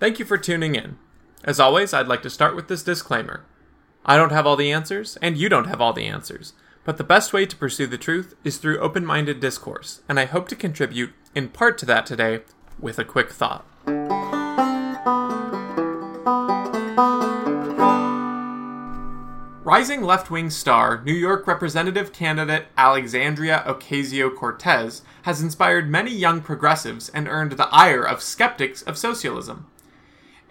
Thank you for tuning in. As always, I'd like to start with this disclaimer. I don't have all the answers, and you don't have all the answers, but the best way to pursue the truth is through open minded discourse, and I hope to contribute in part to that today with a quick thought. Rising left wing star, New York Representative candidate Alexandria Ocasio Cortez has inspired many young progressives and earned the ire of skeptics of socialism.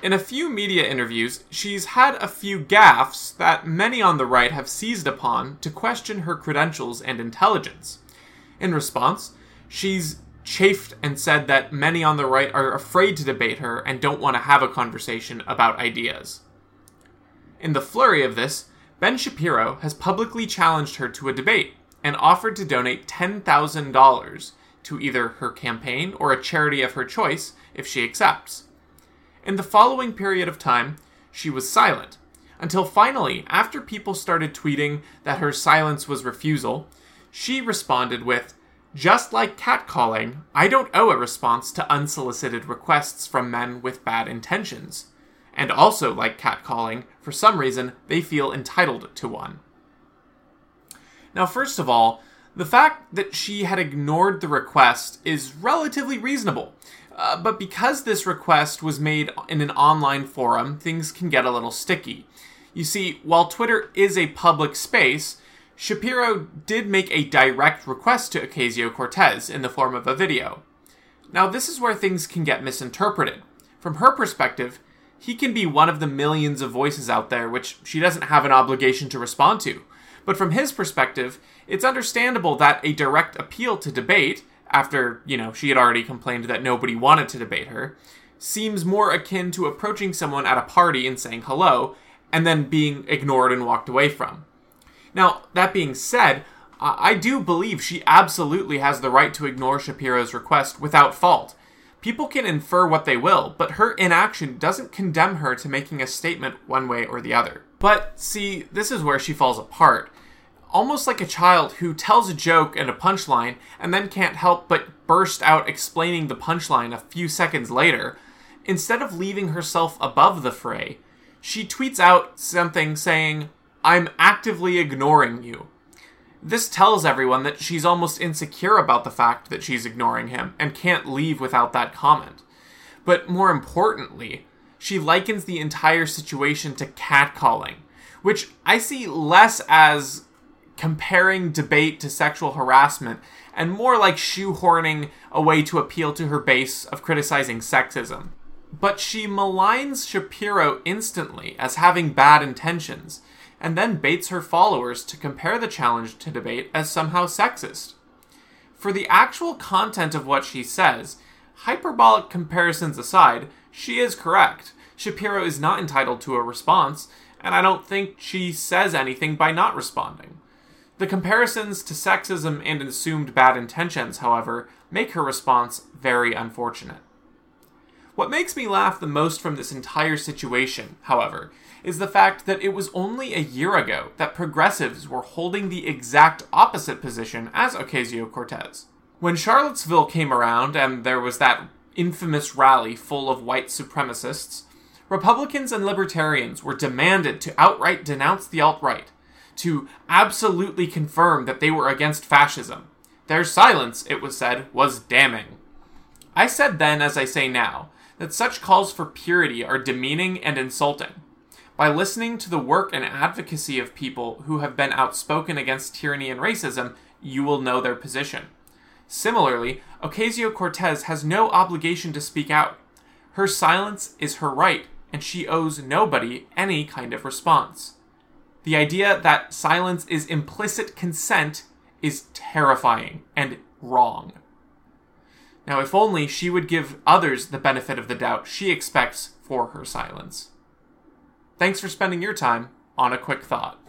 In a few media interviews, she's had a few gaffes that many on the right have seized upon to question her credentials and intelligence. In response, she's chafed and said that many on the right are afraid to debate her and don't want to have a conversation about ideas. In the flurry of this, Ben Shapiro has publicly challenged her to a debate and offered to donate $10,000 to either her campaign or a charity of her choice if she accepts. In the following period of time, she was silent, until finally, after people started tweeting that her silence was refusal, she responded with, Just like catcalling, I don't owe a response to unsolicited requests from men with bad intentions and also like catcalling, for some reason, they feel entitled to one. Now, first of all, the fact that she had ignored the request is relatively reasonable. Uh, but because this request was made in an online forum, things can get a little sticky. You see, while Twitter is a public space, Shapiro did make a direct request to Ocasio Cortez in the form of a video. Now, this is where things can get misinterpreted. From her perspective, he can be one of the millions of voices out there which she doesn't have an obligation to respond to. But from his perspective, it's understandable that a direct appeal to debate, after, you know, she had already complained that nobody wanted to debate her, seems more akin to approaching someone at a party and saying hello, and then being ignored and walked away from. Now, that being said, I do believe she absolutely has the right to ignore Shapiro's request without fault. People can infer what they will, but her inaction doesn't condemn her to making a statement one way or the other. But see, this is where she falls apart. Almost like a child who tells a joke and a punchline and then can't help but burst out explaining the punchline a few seconds later, instead of leaving herself above the fray, she tweets out something saying, I'm actively ignoring you. This tells everyone that she's almost insecure about the fact that she's ignoring him and can't leave without that comment. But more importantly, she likens the entire situation to catcalling, which I see less as comparing debate to sexual harassment and more like shoehorning a way to appeal to her base of criticizing sexism. But she maligns Shapiro instantly as having bad intentions and then baits her followers to compare the challenge to debate as somehow sexist. For the actual content of what she says, hyperbolic comparisons aside, she is correct. Shapiro is not entitled to a response, and I don't think she says anything by not responding. The comparisons to sexism and assumed bad intentions, however, make her response very unfortunate. What makes me laugh the most from this entire situation, however, is the fact that it was only a year ago that progressives were holding the exact opposite position as Ocasio Cortez. When Charlottesville came around and there was that infamous rally full of white supremacists, Republicans and libertarians were demanded to outright denounce the alt right, to absolutely confirm that they were against fascism. Their silence, it was said, was damning. I said then, as I say now, that such calls for purity are demeaning and insulting. By listening to the work and advocacy of people who have been outspoken against tyranny and racism, you will know their position. Similarly, Ocasio Cortez has no obligation to speak out. Her silence is her right, and she owes nobody any kind of response. The idea that silence is implicit consent is terrifying and wrong. Now, if only she would give others the benefit of the doubt she expects for her silence. Thanks for spending your time on a quick thought.